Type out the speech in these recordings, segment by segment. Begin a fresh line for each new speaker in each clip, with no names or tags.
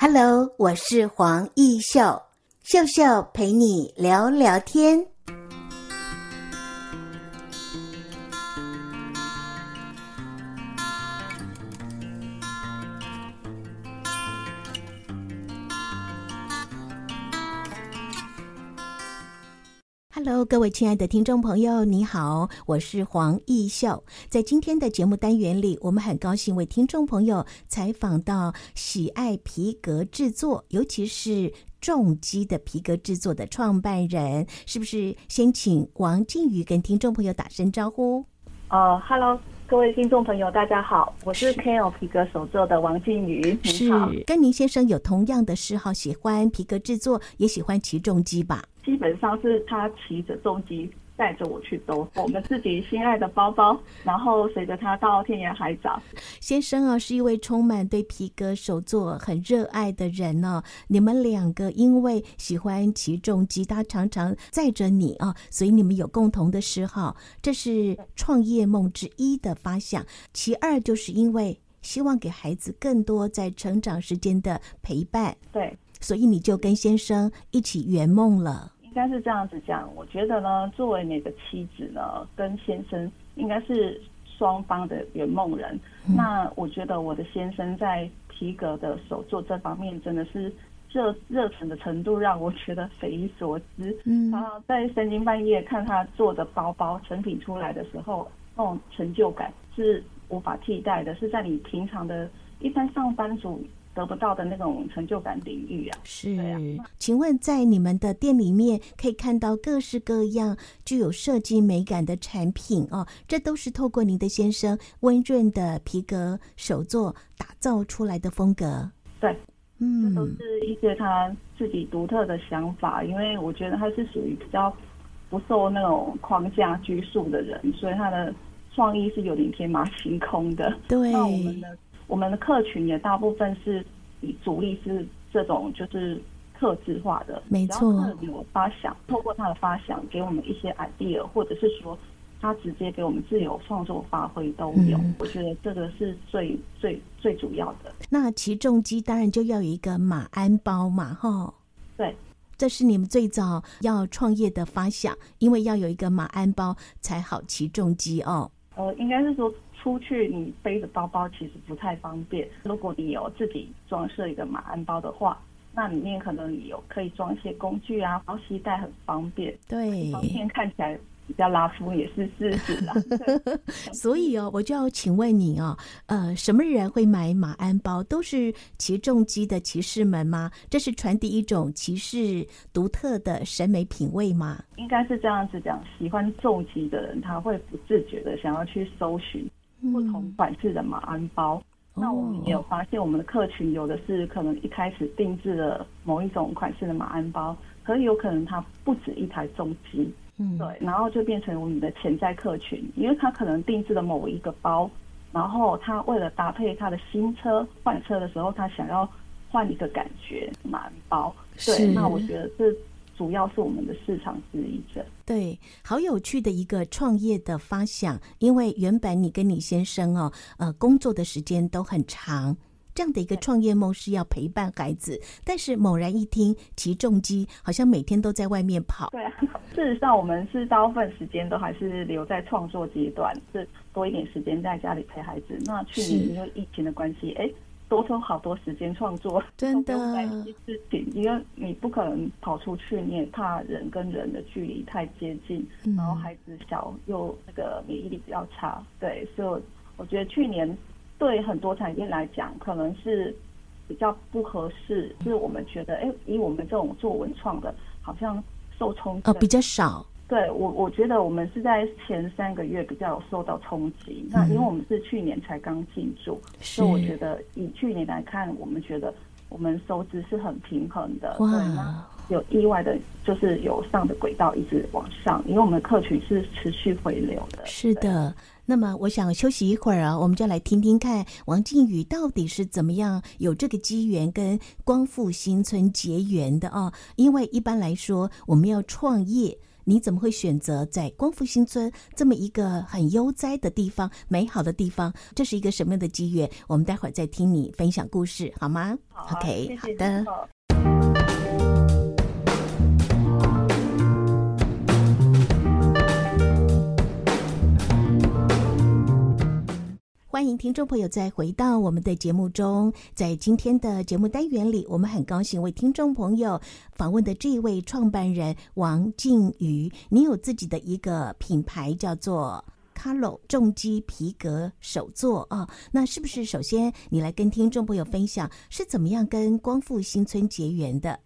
Hello，我是黄艺秀，秀秀陪你聊聊天。各位亲爱的听众朋友，你好，我是黄义秀。在今天的节目单元里，我们很高兴为听众朋友采访到喜爱皮革制作，尤其是重机的皮革制作的创办人，是不是？先请王靖宇跟听众朋友打声招呼。
呃，Hello，各位听众朋友，大家好，我是 KL 皮革手作的王静瑜。
是，跟您先生有同样的嗜好，喜欢皮革制作，也喜欢骑重机吧？
基本上是他骑着重机带着我去兜我们自己心爱的包包，然后随着他到天涯海角。
先生啊，是一位充满对皮革手作很热爱的人呢、啊。你们两个因为喜欢骑重机，他常常载着你啊，所以你们有共同的嗜好，这是创业梦之一的发想。其二就是因为希望给孩子更多在成长时间的陪伴，
对，
所以你就跟先生一起圆梦了。
应该是这样子讲，我觉得呢，作为你的妻子呢，跟先生应该是双方的圆梦人。嗯。那我觉得我的先生在皮革的手作这方面真的是热热忱的程度，让我觉得匪夷所思。嗯，然后在三更半夜看他做的包包成品出来的时候，那种成就感是无法替代的，是在你平常的一般上班族。得不到的那种成就感领域啊，
是。请问在你们的店里面可以看到各式各样具有设计美感的产品哦，这都是透过您的先生温润的皮革手作打造出来的风格。
对，嗯，这都是一些他自己独特的想法，因为我觉得他是属于比较不受那种框架拘束的人，所以他的创意是有点天马行空的。
对，
那我们的。我们的客群也大部分是以主力是这种就是特制化的，
没错。
客有发想，透过他的发想给我们一些 idea，或者是说他直接给我们自由创作发挥都有。嗯。我觉得这个是最最最主要的。
那骑重机当然就要有一个马鞍包嘛，哈。
对，
这是你们最早要创业的发想，因为要有一个马鞍包才好骑重机哦。
呃，应该是说。出去你背着包包其实不太方便。如果你有自己装设一个马鞍包的话，那里面可能有可以装一些工具啊，然后携带很方便。
对，
方便看起来比较拉夫也是事实啦。
所以哦，我就要请问你哦，呃，什么人会买马鞍包？都是骑重机的骑士们吗？这是传递一种骑士独特的审美品味吗？
应该是这样子讲，喜欢重机的人他会不自觉的想要去搜寻。不同款式的马鞍包，嗯，那我们也有发现，我们的客群有的是可能一开始定制了某一种款式的马鞍包，可是有可能它不止一台重机，嗯，对，然后就变成我们的潜在客群，因为他可能定制了某一个包，然后他为了搭配他的新车换车的时候，他想要换一个感觉马鞍包，对，那我觉得这。主要是我们的市场之一者，
对，好有趣的一个创业的发想。因为原本你跟你先生哦，呃，工作的时间都很长，这样的一个创业梦是要陪伴孩子。但是猛然一听起重机，好像每天都在外面跑。
对啊，事实上我们是大部分时间都还是留在创作阶段，是多一点时间在家里陪孩子。那去年因为疫情的关系，哎。多出好多时间创作，
真的
事情，因为你不可能跑出去，你也怕人跟人的距离太接近，嗯，然后孩子小又那个免疫力比较差，对，所以我觉得去年对很多产业来讲，可能是比较不合适，就是我们觉得，哎，以我们这种做文创的，好像受冲击
哦比较少。
对我，我觉得我们是在前三个月比较受到冲击。那因为我们是去年才刚进驻，所以我觉得以去年来看，我们觉得我们收支是很平衡的。哇，对，有意外的，就是有上的轨道一直往上，因为我们的客群是持续回流的。
是的，那么我想休息一会儿啊，我们就来听听看王靖宇到底是怎么样有这个机缘跟光复新村结缘的啊。因为一般来说，我们要创业。你怎么会选择在光复新村这么一个很悠哉的地方、美好的地方？这是一个什么样的机缘？我们待会儿再听你分享故事，好吗？
好
，OK，
谢谢
好的。欢迎听众朋友再回到我们的节目中，在今天的节目单元里，我们很高兴为听众朋友访问的这一位创办人王静瑜。你有自己的一个品牌，叫做 KALO 重机皮革手作啊、那是不是首先你来跟听众朋友分享是怎么样跟光复新村结缘的？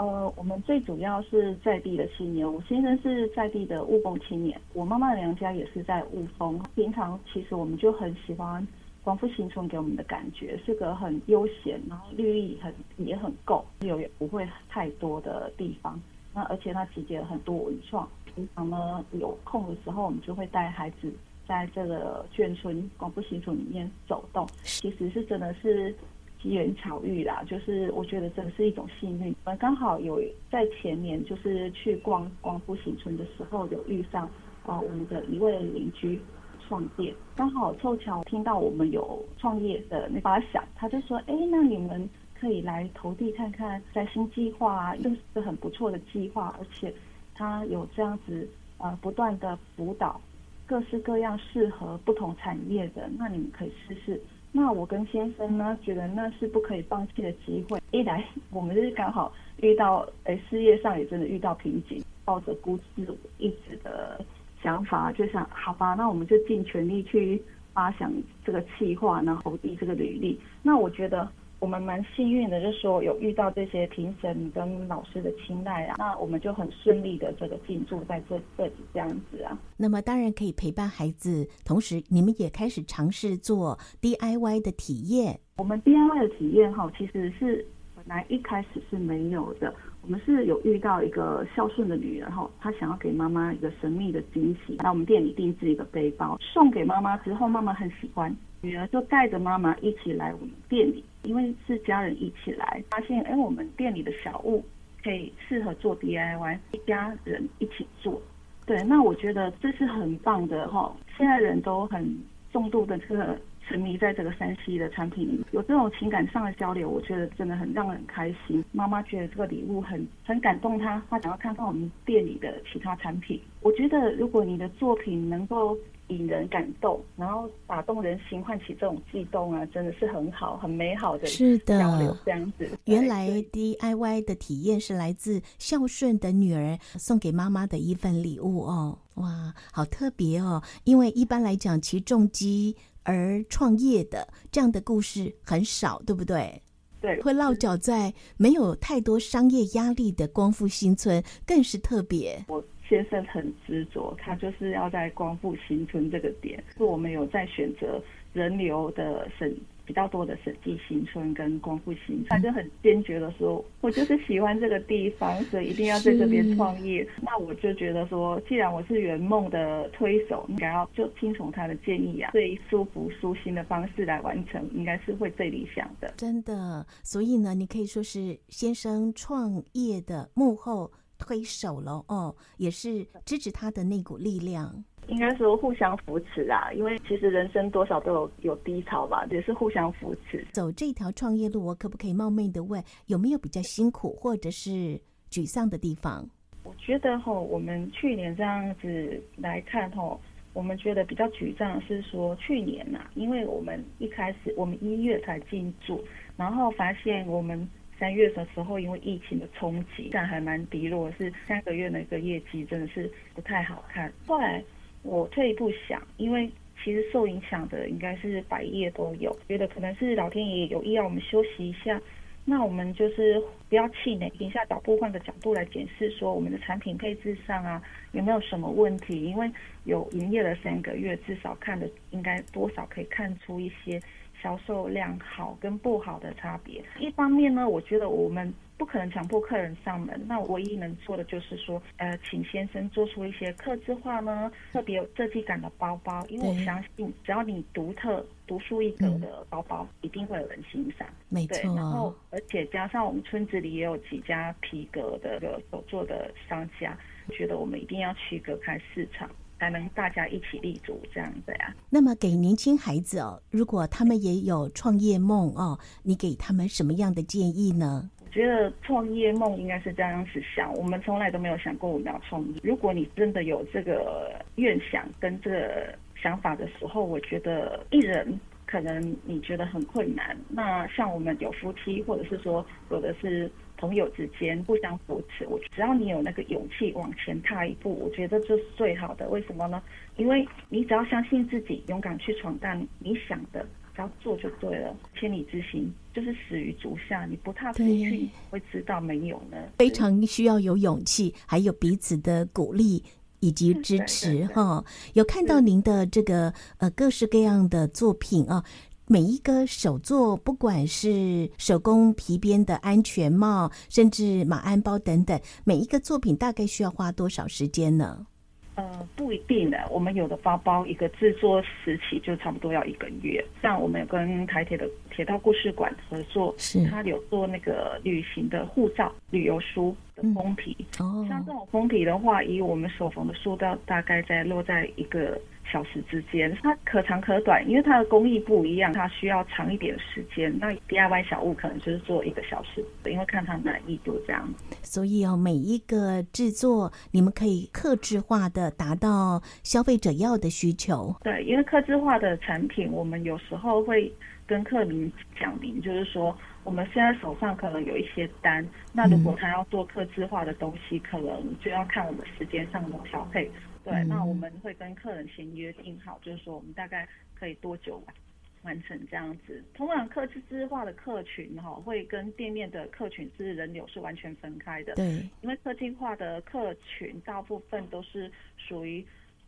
呃，我们最主要是在地的青年，我先生是在地的务工青年，我妈妈的娘家也是在雾峰。平常其实我们就很喜欢光复新村给我们的感觉，是个很悠闲，然后绿意很也很够，有也不会太多的地方。那而且它集结了很多文创。平常呢有空的时候，我们就会带孩子在这个眷村光复新村里面走动。其实是真的是。机缘巧遇啦，就是我觉得真的是一种幸运。我们刚好有在前年，就是去逛光复新村的时候，有遇上啊我们的一位邻居创业，刚好凑巧听到我们有创业的那把想，他就说：“哎，那你们可以来投递看看，在新计划啊，又是个很不错的计划，而且他有这样子呃不断的辅导各式各样适合不同产业的，那你们可以试试。”那我跟先生呢，觉得那是不可以放弃的机会。一来，我们就是刚好遇到，哎，事业上也真的遇到瓶颈，抱着孤注一掷的想法，就想，好吧，那我们就尽全力去发想这个计划，然后投递这个履历。那我觉得。我们蛮幸运的，就是说有遇到这些评审跟老师的青睐啊，那我们就很顺利的这个进驻在这这里这样子啊。
那么当然可以陪伴孩子，同时你们也开始尝试做 DIY 的体验。
我们 DIY 的体验哈，其实是本来一开始是没有的。我们是有遇到一个孝顺的女人哈，她想要给妈妈一个神秘的惊喜，来我们店里定制一个背包送给妈妈之后，妈妈很喜欢。女儿就带着妈妈一起来我们店里，因为是家人一起来，发现哎，我们店里的小物可以适合做 DIY，一家人一起做。对，那我觉得这是很棒的哈。现在人都很重度的这个沉迷在这个 3C 的产品里，有这种情感上的交流，我觉得真的很让人开心。妈妈觉得这个礼物很很感动她，她想要看看我们店里的其他产品。我觉得如果你的作品能够。引人感动，然后打动人心，唤起这种悸动啊，真的是很好、很美好的交流。这样子，
原来 DIY 的体验是来自孝顺的女儿送给妈妈的一份礼物哦，哇，好特别哦！因为一般来讲，骑重机而创业的这样的故事很少，对不对？
对，
会落脚在没有太多商业压力的光复新村，更是特别。
我。先生很执着，他就是要在光复新村这个点，是我们有在选择人流的省比较多的审计新村跟光复新村，他就很坚决的说，我就是喜欢这个地方，所以一定要在这边创业。那我就觉得说，既然我是圆梦的推手，应该要就听从他的建议啊，最舒服舒心的方式来完成，应该是会最理想的。
真的，所以呢，你可以说是先生创业的幕后。推手了哦，也是支持他的那股力量。
应该说互相扶持啊，因为其实人生多少都有有低潮吧，也是互相扶持。
走这条创业路，我可不可以冒昧的问，有没有比较辛苦或者是沮丧的地方？
我觉得哈，我们去年这样子来看哈，我们觉得比较沮丧是说去年呐、啊，因为我们一开始我们一月才进驻，然后发现我们。三月的时候，因为疫情的冲击，但还蛮低落，是三个月那个业绩真的是不太好看。后来我退一步想，因为其实受影响的应该是百业都有，觉得可能是老天爷有意让我们休息一下。那我们就是不要气馁，停下脚步，换个角度来检视，说我们的产品配置上啊有没有什么问题？因为有营业了三个月，至少看的应该多少可以看出一些。销售量好跟不好的差别。一方面呢，我觉得我们不可能强迫客人上门，那唯一能做的就是说，呃，请先生做出一些客制化呢，特别有设计感的包包，因为我相信只要你独特、独树一格的包包，嗯、一定会有人欣赏。
没错。
然后，而且加上我们村子里也有几家皮革的手做的商家，觉得我们一定要区隔开市场。才能大家一起立足这样子呀。
那么给年轻孩子哦，如果他们也有创业梦哦，你给他们什么样的建议呢？
我觉得创业梦应该是这样子想，我们从来都没有想过我们要创业。如果你真的有这个愿想跟这个想法的时候，我觉得一人可能你觉得很困难。那像我们有夫妻，或者是说有的是。朋友之间互相扶持，我只要你有那个勇气往前踏一步，我觉得这是最好的。为什么呢？因为你只要相信自己，勇敢去闯荡你想的，只要做就对了。千里之行就是始于足下，你不踏出去会知道没有呢？
非常需要有勇气，还有彼此的鼓励以及支持哈。有看到您的这个呃各式各样的作品啊。每一个手作，不管是手工皮边的安全帽，甚至马鞍包等等，每一个作品大概需要花多少时间呢？
呃，不一定的。我们有的包包一个制作时期就差不多要一个月。像我们有跟台铁的铁道故事馆合作，是他有做那个旅行的护照、旅游书的封皮。嗯、哦，像这种封皮的话，以我们手缝的速度，大概在落在一个。小时之间，它可长可短，因为它的工艺不一样，它需要长一点时间。那 DIY 小物可能就是做一个小时，因为看它满意度这样。
所以哦，每一个制作，你们可以克制化的达到消费者要的需求。
对，因为客制化的产品，我们有时候会跟客民讲明，就是说我们现在手上可能有一些单，那如果他要做客制化的东西，嗯、可能就要看我们时间上的调配。对，那我们会跟客人先约定好，就是说我们大概可以多久完成这样子。通常客制化的客群哈，会跟店面的客群是人流是完全分开的。
对，
因为客制化的客群大部分都是属于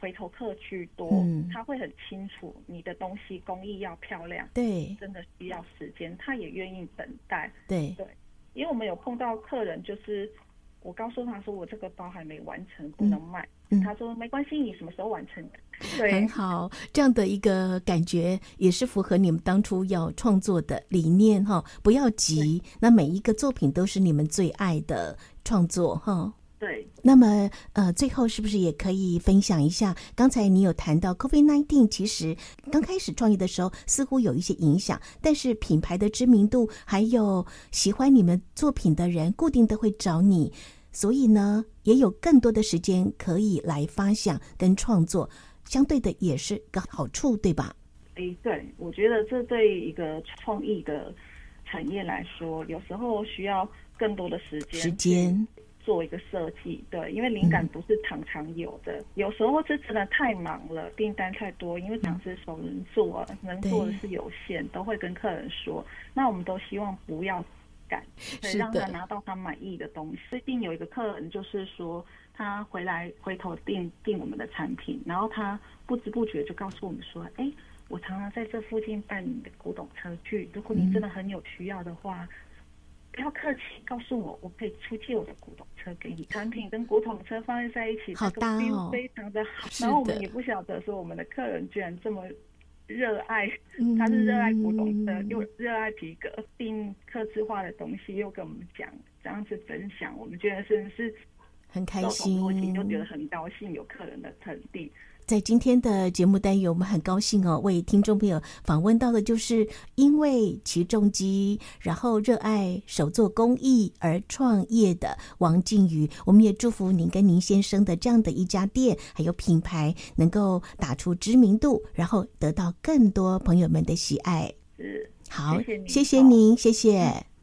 回头客居多，嗯，他会很清楚你的东西工艺要漂亮，
对，
真的需要时间，他也愿意等待。
对
对，因为我们有碰到客人就是。我告诉他说，我这个包还没完成，不能卖。嗯嗯、他说没关系，你什么时候完成？对，
很好，这样的一个感觉也是符合你们当初要创作的理念哈。不要急，那每一个作品都是你们最爱的创作哈。
对。
那么呃，最后是不是也可以分享一下？刚才你有谈到 COVID-19，其实刚开始创业的时候似乎有一些影响，但是品牌的知名度还有喜欢你们作品的人，固定的会找你。所以呢，也有更多的时间可以来发想跟创作，相对的也是个好处，对吧？
诶，对，我觉得这对一个创意的产业来说，有时候需要更多的时间，
时间
做一个设计。对，因为灵感不是常常有的，嗯、有时候是真的太忙了，订单太多，因为讲是手人做，能做的是有限，都会跟客人说。那我们都希望不要。感，可以让他拿到他满意的东西。最近有一个客人，就是说他回来回头订订我们的产品，然后他不知不觉就告诉我们说：“哎、欸，我常常在这附近办你的古董车去，如果你真的很有需要的话，嗯、不要客气，告诉我，我可以出借我的古董车给你。产品跟古董车放在一起，
好搭哦，
非常的好。然后我们也不晓得说我们的客人居然这么。”热爱，他是热爱古董的，又热爱皮革，订客制化的东西，又跟我们讲这样子分享，我们觉得真的是
很开心，
就觉得很高兴，有客人的肯定。
在今天的节目单元，我们很高兴哦，为听众朋友访问到的就是因为骑重机，然后热爱手作工艺而创业的王静宇。我们也祝福您跟您先生的这样的一家店，还有品牌能够打出知名度，然后得到更多朋友们的喜爱。
是，
好，
谢谢您，
谢谢您，谢谢。